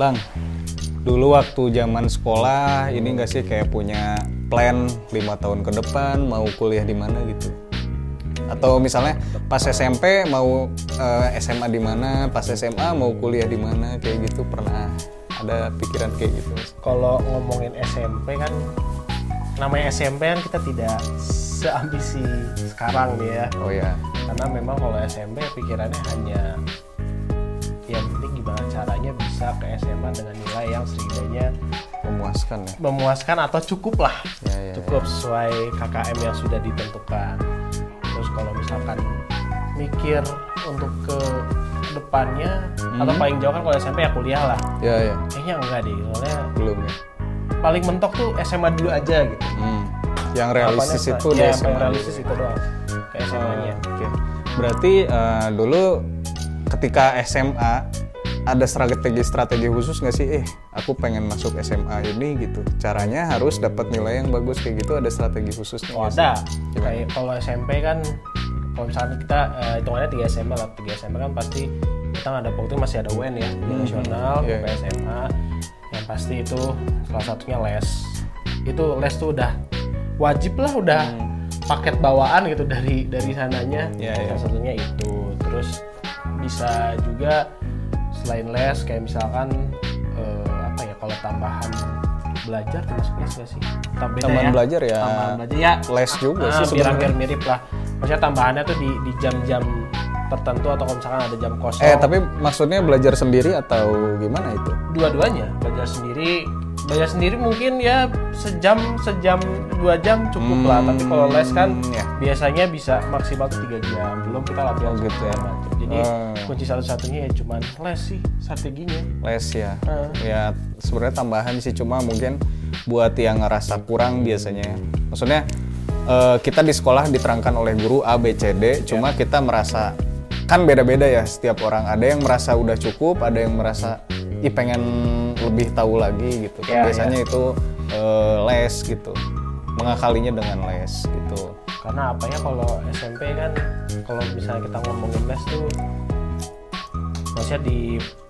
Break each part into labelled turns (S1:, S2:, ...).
S1: Lang, dulu waktu zaman sekolah ini nggak sih kayak punya plan lima tahun ke depan mau kuliah di mana gitu? Atau misalnya pas SMP mau eh, SMA di mana, pas SMA mau kuliah di mana kayak gitu pernah ada pikiran kayak gitu?
S2: Kalau ngomongin SMP kan namanya SMP kan kita tidak seambisi sekarang nih ya.
S1: Oh ya,
S2: Karena memang kalau SMP pikirannya hanya yang penting gimana caranya bisa ke SMA dengan nilai yang setidaknya
S1: memuaskan ya.
S2: memuaskan atau cukup lah
S1: Ya, ya,
S2: cukup sesuai KKM yang sudah ditentukan terus kalau misalkan mikir untuk ke depannya atau paling jauh kan kalau SMP ya kuliah lah
S1: Ya ya,
S2: kayaknya enggak deh soalnya
S1: belum ya.
S2: paling mentok tuh SMA dulu aja gitu
S1: Hmm. Yang realistis itu
S2: ya,
S1: udah
S2: yang
S1: SMA.
S2: realistis itu doang ke SMA nya
S1: Oke. Berarti eh, dulu ketika SMA ada strategi-strategi khusus nggak sih? Eh, aku pengen masuk SMA ini gitu. Caranya harus dapat nilai yang bagus kayak gitu. Ada strategi khususnya?
S2: oh ada kayak kalau SMP kan kalau misalnya kita eh, hitungannya 3 SMA lah 3 SMA kan pasti kita ada waktu masih ada UN ya di nasional
S1: Iya.
S2: ke SMA yang pasti itu salah satunya les itu les tuh udah wajib lah udah paket bawaan gitu dari dari sananya
S1: Iya, iya.
S2: salah satunya itu terus bisa juga selain les kayak misalkan eh, apa ya kalau tambahan belajar termasuk les gak sih? Tam- beda
S1: Tambahan belajar ya,
S2: Tambahan belajar ya.
S1: les juga
S2: ah,
S1: sih
S2: biar
S1: sebenarnya.
S2: hampir mirip lah. Maksudnya tambahannya tuh di di jam-jam tertentu atau kalau misalkan ada jam kosong.
S1: Eh, tapi maksudnya belajar sendiri atau gimana itu?
S2: dua-duanya belajar sendiri belajar sendiri mungkin ya sejam sejam dua jam cukup lah tapi kalau les kan
S1: ya.
S2: biasanya bisa maksimal tuh tiga jam belum kita latihan
S1: Oh, gitu ya.
S2: macam. jadi
S1: Oh.
S2: kunci satu-satunya ya cuman les sih strateginya
S1: Les ya.
S2: Ah.
S1: Ya sebenarnya tambahan sih cuma mungkin buat yang ngerasa kurang biasanya. Maksudnya eh, kita di sekolah diterangkan oleh guru A B C D, cuma kita merasa kan beda-beda ya setiap orang. Ada yang merasa udah cukup, ada yang merasa ih pengen lebih tahu lagi gitu. Kan
S2: Ya,
S1: biasanya itu eh, les gitu. Mengakalinya dengan les gitu.
S2: karena apa ya kalau SMP kan kalau misalnya kita ngomongin les tuh maksudnya di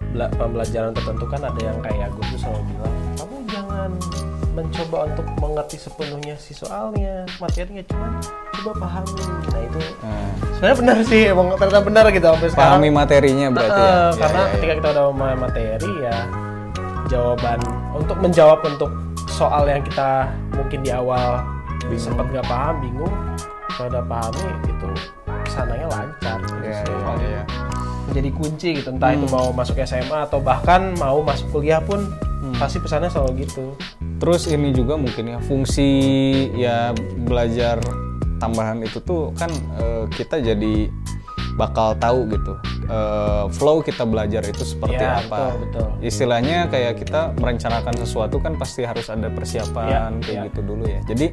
S2: bela- pembelajaran tertentu kan ada yang kayak gue tuh selalu bilang kamu jangan mencoba untuk mengerti sepenuhnya si soalnya materinya cuman coba pahami nah itu
S1: Nah,
S2: sebenarnya benar sih emang ternyata benar gitu sampai sekarang
S1: pahami materinya berarti ya.
S2: Eh,
S1: Ya,
S2: karena
S1: ya, ya.
S2: ketika kita udah memahami materi ya jawaban untuk menjawab untuk soal yang kita mungkin di awal sempat nggak paham bingung kalau udah pahami itu ke sananya lancar gitu
S1: Ya,
S2: sih.
S1: ya, ya.
S2: menjadi kunci gitu entah itu
S1: Hmm.
S2: mau masuk SMA atau bahkan mau masuk kuliah pun
S1: Hmm.
S2: pasti pesannya selalu gitu
S1: Terus ini juga mungkin ya fungsi ya belajar tambahan itu tuh kan eh, kita jadi bakal tahu gitu eh, flow kita belajar itu seperti
S2: Ya,
S1: apa.
S2: betul, betul.
S1: Istilahnya kayak kita merencanakan sesuatu kan pasti harus ada persiapan
S2: Ya,
S1: kayak
S2: ya.
S1: gitu dulu ya. Jadi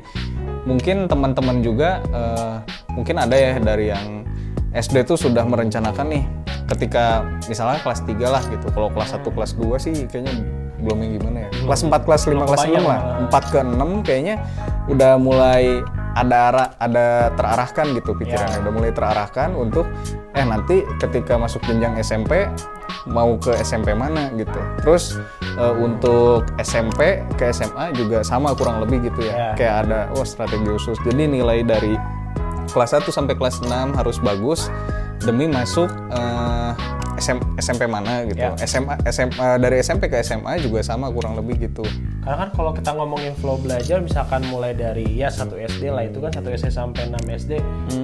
S1: mungkin teman-teman juga eh, mungkin ada ya dari yang SD tuh sudah merencanakan nih ketika misalnya kelas 3 lah gitu. Kalau kelas 1 kelas 2 sih kayaknya belum yang gimana ya. Kelas 4 kelas 5
S2: Belum
S1: kelas 6
S2: kebayang
S1: lah.
S2: malah.
S1: 4 ke 6 kayaknya udah mulai ada arah ada terarahkan gitu pikirannya
S2: Ya.
S1: udah mulai terarahkan untuk eh nanti ketika masuk jenjang SMP mau ke SMP mana gitu terus eh, untuk SMP ke SMA juga sama kurang lebih gitu ya
S2: Ya.
S1: kayak ada oh strategi khusus jadi nilai dari kelas 1 sampai kelas 6 harus bagus demi masuk eh, SM SMP mana gitu
S2: Ya.
S1: SMA SMA dari SMP ke SMA juga sama kurang lebih gitu
S2: Karena kan kalau kita ngomongin flow belajar, misalkan mulai dari ya satu SD lah itu kan satu SD sampai 6 SD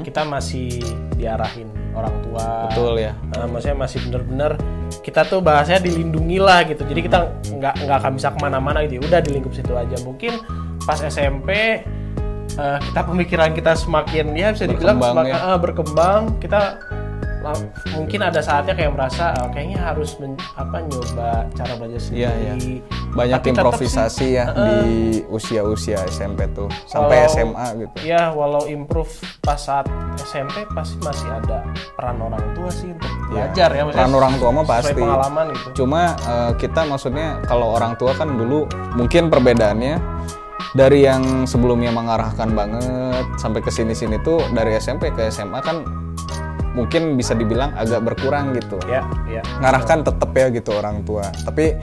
S2: kita masih diarahin orang tua.
S1: betul ya
S2: Nah, maksudnya masih bener-bener kita tuh bahasanya dilindungi lah gitu. Jadi kita nggak nggak akan bisa ke mana-mana gitu. ya. Udah di lingkup situ aja. Mungkin pas SMP eh, kita pemikiran kita semakin ya bisa dibilang
S1: Berkembang
S2: semakin
S1: ya.
S2: eh, berkembang. Kita mungkin ada saatnya kayak merasa eh, kayaknya harus men- apa nyoba cara belajar sendiri.
S1: Iya, iya. banyak
S2: Tapi tetap
S1: improvisasi ya di usia-usia SMP tuh sampai
S2: Kalau-
S1: SMA gitu.
S2: Ya, walau improve pas saat SMP pasti masih ada peran orang tua sih untuk belajar ya.
S1: Peran orang tua mah pasti.
S2: pengalaman gitu.
S1: Cuma eh, kita maksudnya kalau orang tua kan dulu mungkin perbedaannya dari yang sebelumnya mengarahkan banget sampai ke sini-sini tuh dari SMP ke SMA kan mungkin bisa dibilang agak berkurang gitu.
S2: Ya ya.
S1: Ngarahkan tetap ya gitu orang tua. Tapi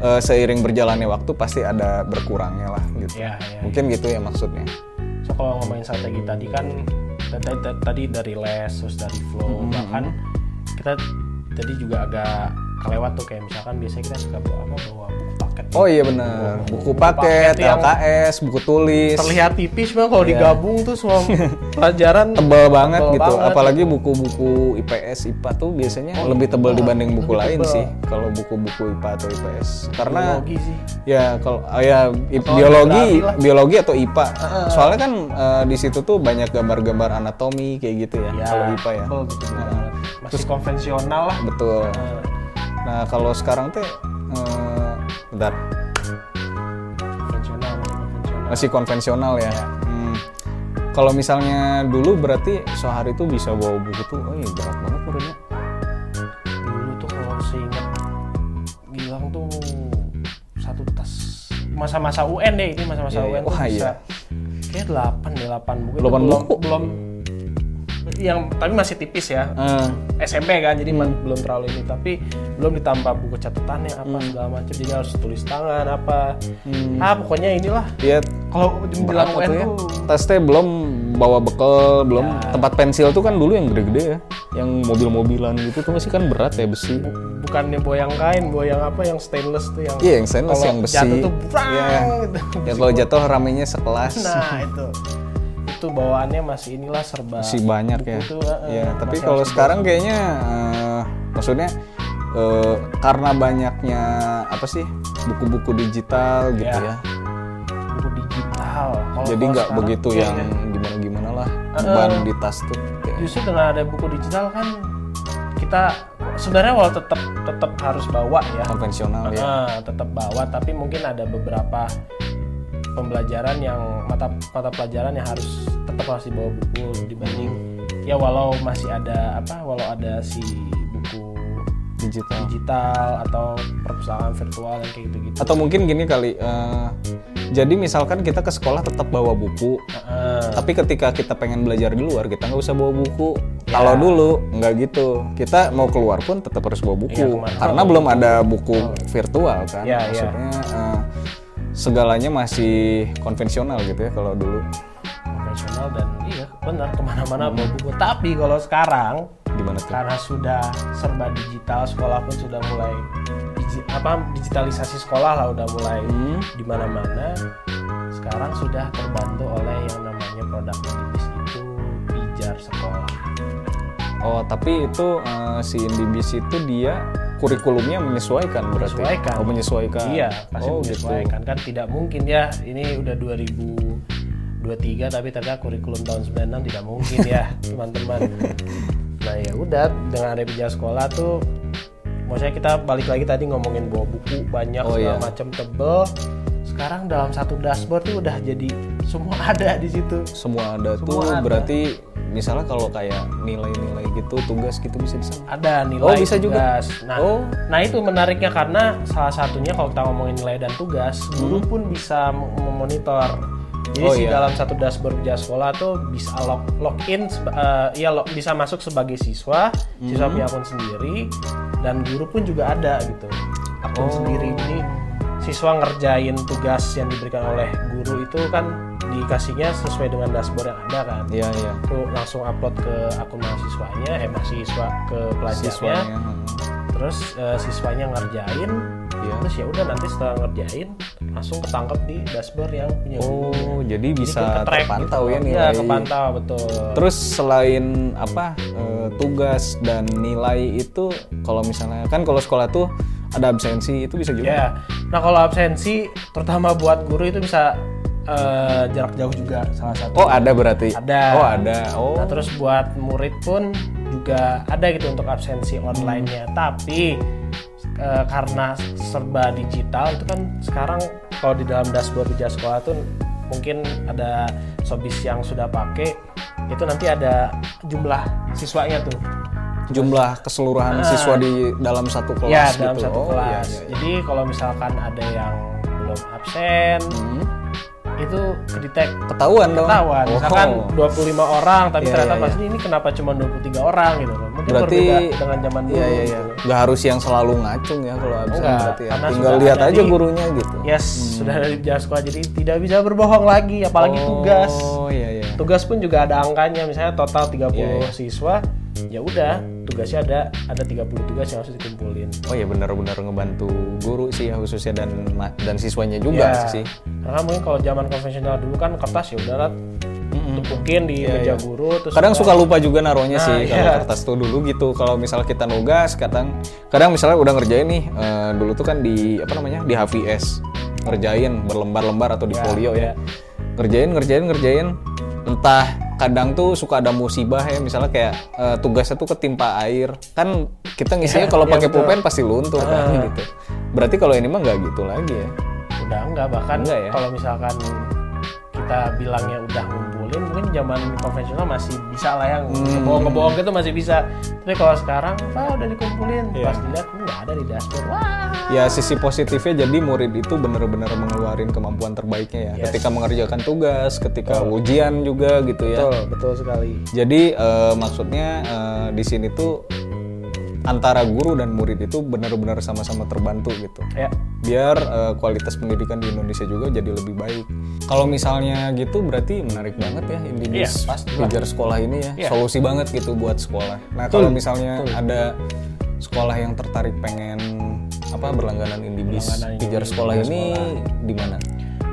S1: eh, seiring berjalannya waktu pasti ada berkurangnya lah gitu.
S2: Ya ya
S1: mungkin gitu ya maksudnya.
S2: So kalau ngomongin strategi tadi kan tadi, dari les terus dari flow
S1: Mm-hmm.
S2: bahkan kita tadi juga agak kelewat tuh kayak misalkan biasanya kita suka bawa apa bawa buku paket.
S1: Oh iya benar. Buku
S2: paket
S1: paket
S2: yang
S1: LKS buku tulis.
S2: Terlihat tipis memang kalau digabung tuh semua pelajaran
S1: tebal banget
S2: tebal
S1: gitu.
S2: banget.
S1: apalagi buku-buku IPS IPA tuh biasanya lebih tebal dibanding buku
S2: lebih
S1: lain
S2: tebal.
S1: sih kalau buku-buku IPA atau IPS karena
S2: biologi sih.
S1: ya kalau ah, ya
S2: Atau
S1: biologi biologi atau IPA soalnya kan eh, di situ tuh banyak gambar-gambar anatomi kayak gitu ya,
S2: ya
S1: kalau IPA ya.
S2: betul, betul. Banget. masih konvensional lah.
S1: Betul.
S2: Eh,
S1: nah kalau sekarang teh eh, bentar
S2: konvensional masih konvensional
S1: masih konvensional ya Hmm. kalau misalnya dulu berarti sehari tuh bisa bawa buku tuh oh iya berat banget menurutnya
S2: dulu tuh kalau seingat Gilang tuh satu tas masa-masa UN deh ini masa-masa
S1: Iya, iya.
S2: UN tuh
S1: Wah,
S2: bisa
S1: iya.
S2: kayak 8 deh 8 buku itu
S1: Delapan
S2: belum
S1: buku?
S2: belum yang tapi masih tipis ya
S1: Eh,
S2: SMP kan jadi
S1: Hmm.
S2: belum terlalu ini tapi belum ditambah buku catatannya apa
S1: Hmm.
S2: segala macam jadi harus tulis tangan apa ah pokoknya inilah
S1: ya
S2: kalau bilang
S1: berapa
S2: UN
S1: ya
S2: tuh
S1: teh belum bawa bekal belum
S2: Ya.
S1: tempat pensil tuh kan dulu yang gede-gede ya yang mobil-mobilan gitu tuh masih kan berat ya besi
S2: bukannya bawa yang kain bawa yang apa yang stainless tuh yang
S1: Iya yang stainless yang besi.
S2: jatuh tuh brang, gitu.
S1: Ya kalau jatuh ramenya sekelas.
S2: Nah itu itu bawaannya masih inilah serba
S1: Masih banyak ya.
S2: eh, eh,
S1: ya, tapi kalau sekarang kayaknya eh, maksudnya eh, karena banyaknya apa sih buku-buku digital gitu
S2: Ya.
S1: ya.
S2: buku digital. Kalau
S1: Jadi nggak begitu yang
S2: iya.
S1: gimana-gimana lah beban
S2: eh.
S1: di tas tuh. kayak-
S2: justru dengan ada buku digital kan kita sebenarnya walau tetap tetap harus bawa ya.
S1: konvensional ya.
S2: Ah, tetap bawa tapi mungkin ada beberapa pembelajaran yang mata mata pelajaran yang harus tetap harus dibawa buku dibanding ya walau masih ada apa walau ada si buku
S1: digital.
S2: digital atau perpustakaan virtual yang kayak gitu-gitu.
S1: Atau mungkin gini kali eh, jadi misalkan kita ke sekolah tetap bawa buku,
S2: Heeh.
S1: tapi ketika kita pengen belajar di luar kita nggak usah bawa buku
S2: Ya.
S1: kalau dulu nggak gitu kita mau keluar pun tetap harus bawa buku
S2: kemana-
S1: karena belum ada buku virtual kan
S2: Ya, ya.
S1: maksudnya eh, segalanya masih konvensional gitu ya kalau dulu
S2: konvensional dan iya benar ke mana-mana bawa buku. Tapi kalau sekarang
S1: gimana tuh
S2: karena sudah serba digital, sekolah pun sudah mulai digi- apa digitalisasi sekolah lah udah mulai
S1: Hmm.
S2: di mana-mana. Sekarang sudah terbantu oleh yang namanya produk Indibis itu pijar sekolah.
S1: oh tapi itu eh, si Indibis itu dia kurikulumnya menyesuaikan berarti
S2: Menyesuaikan.
S1: oh menyesuaikan
S2: Iya, pasti
S1: oh
S2: menyesuaikan kan tidak mungkin ya. Ini udah 2023 tapi ternyata kurikulum tahun 96 tidak mungkin ya, teman-teman. Nah, ya udah dengan ada pijar sekolah tuh maksudnya kita balik lagi tadi ngomongin bawa buku banyak
S1: Oh,
S2: segala
S1: iya.
S2: macam tebel. Sekarang dalam satu dashboard tuh udah jadi semua ada di situ.
S1: semua ada
S2: Semua
S1: tuh
S2: ada.
S1: berarti misalnya kalau kayak nilai-nilai gitu tugas gitu bisa di sana
S2: Ada nilai
S1: Oh, bisa juga?
S2: tugas. Nah,
S1: Oh.
S2: nah itu menariknya karena salah satunya kalau kita ngomongin nilai dan tugas, guru pun bisa mem- memonitor. Jadi
S1: Hmm. Oh,
S2: si
S1: iya.
S2: dalam satu dashboard Bija sekolah tuh bisa log login, seba- eh, ya log- bisa masuk sebagai siswa, siswa
S1: Hmm.
S2: punya akun sendiri, dan guru pun juga ada gitu akun
S1: Oh.
S2: sendiri. Jadi siswa ngerjain tugas yang diberikan oleh guru itu kan dikasihnya sesuai dengan dashboard yang ada kan
S1: iya iya
S2: itu langsung upload ke akun mahasiswanya eh mahasiswa ke pelajarnya
S1: siswanya
S2: terus eh, siswanya ngerjain
S1: Iya.
S2: terus ya udah nanti setelah ngerjain langsung ketangkep di dashboard yang punya.
S1: Oh, jadi
S2: Jadi
S1: bisa
S2: ke-track
S1: terpantau
S2: gitu.
S1: ya nilai.
S2: kepantau betul
S1: Terus selain apa eh, tugas dan nilai itu, kalau misalnya kan kalau sekolah tuh ada absensi itu bisa juga.
S2: ya nah kalau absensi terutama buat guru itu bisa eh, jarak jauh juga salah satu
S1: Oh ada berarti?
S2: Ada.
S1: Oh ada. Oh.
S2: Nah, terus buat murid pun juga ada gitu untuk absensi online-nya. Tapi eh, karena serba digital itu kan sekarang kalau di dalam dashboard di sekolah tuh mungkin ada sobis yang sudah pakai itu nanti ada jumlah siswanya tuh.
S1: Jumlah keseluruhan siswa di dalam satu kelas
S2: ya dalam
S1: gitu.
S2: satu
S1: Oh,
S2: kelas.
S1: iya, iya, iya.
S2: Jadi kalau misalkan ada yang belum absen
S1: Hmm.
S2: Itu kedetek
S1: Ketahuan dong.
S2: ketahuan.
S1: Oh.
S2: Misalkan 25 orang tapi
S1: Iya,
S2: ternyata
S1: iya,
S2: pas ini ini kenapa cuma 23 orang gitu loh. Mungkin
S1: Berarti
S2: berbeda dengan zaman dulu.
S1: Iya iya iya.
S2: gitu.
S1: Nggak harus yang selalu ngacung ya kalau absen
S2: Enggak,
S1: berarti ya. Tinggal
S2: sudah
S1: lihat aja gurunya gitu.
S2: Yes, sudah ada di biaya sekolah jadi tidak bisa berbohong lagi apalagi tugas.
S1: Oh iya iya.
S2: Tugas pun juga ada angkanya misalnya total 30
S1: Iya,
S2: siswa ya udah tugasnya ada ada 30 tugas yang harus dikumpulin.
S1: Oh iya benar-benar ngebantu guru sih ya khususnya dan dan siswanya juga
S2: Ya,
S1: sih.
S2: Karena mungkin kalau zaman konvensional dulu kan kertas ya udahlah tumpukin di meja guru terus
S1: Kadang
S2: udah-
S1: suka lupa juga naruhnya
S2: Nah,
S1: sih kalau
S2: iya.
S1: kertas tuh dulu gitu. Kalau misal kita nugas, kadang kadang misalnya udah ngerjain nih eh, dulu tuh kan di apa namanya di HVS ngerjain berlembar-lembar atau di folio ya. Ngerjain ngerjain ngerjain entah kadang tuh suka ada musibah ya misalnya kayak eh, tugasnya tuh ketimpa air. Kan kita ngisinya kalau
S2: iya,
S1: pakai pulpen pasti luntur kan gitu. Berarti kalau ini mah nggak gitu lagi ya?
S2: Udah enggak bahkan
S1: Enggak ya?
S2: kalau misalkan kita bilangnya udah ngumpulin mungkin zaman konvensional masih bisa lah yang
S1: Hmm.
S2: kebohong-kebohong gitu masih bisa. Tapi kalau sekarang apa udah dikumpulin.
S1: Iya.
S2: pas dilihat nggak ada di dashboard. Wah.
S1: Ya sisi positifnya jadi murid itu benar-benar mengeluarin kemampuan terbaiknya ya.
S2: Yes.
S1: ketika mengerjakan tugas ketika ujian juga gitu ya.
S2: Betul betul sekali.
S1: Jadi eh, maksudnya eh, di sini tuh antara guru dan murid itu benar-benar sama-sama terbantu gitu.
S2: Ya.
S1: Biar eh, kualitas pendidikan di Indonesia juga jadi lebih baik. Kalau misalnya gitu berarti menarik banget ya Indibis
S2: Iya, pastilah.
S1: Pijar sekolah ini ya.
S2: Iya.
S1: solusi banget gitu buat sekolah. Nah kalau misalnya ada sekolah yang tertarik pengen apa berlangganan Indibis
S2: Berlangganan
S1: Pijar
S2: Indibis
S1: sekolah ini di mana?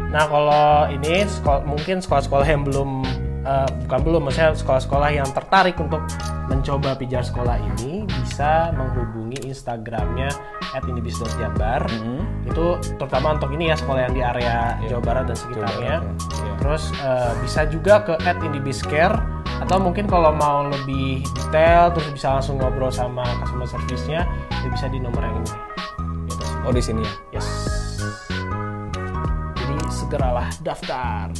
S2: Nah kalau ini sekol- mungkin sekolah-sekolah yang belum eh, bukan belum, maksudnya sekolah-sekolah yang tertarik untuk mencoba pijar sekolah ini bisa menghubungi Instagramnya @indibis.jabar. Itu terutama untuk ini ya sekolah yang di area Jawa Barat dan sekitarnya.
S1: Iya.
S2: Terus eh, bisa juga ke @indibiscare atau mungkin kalau mau lebih detail terus bisa langsung ngobrol sama customer service-nya ya bisa di nomor yang ini. Gitu.
S1: oh di sini ya
S2: Yes. Jadi segeralah daftar.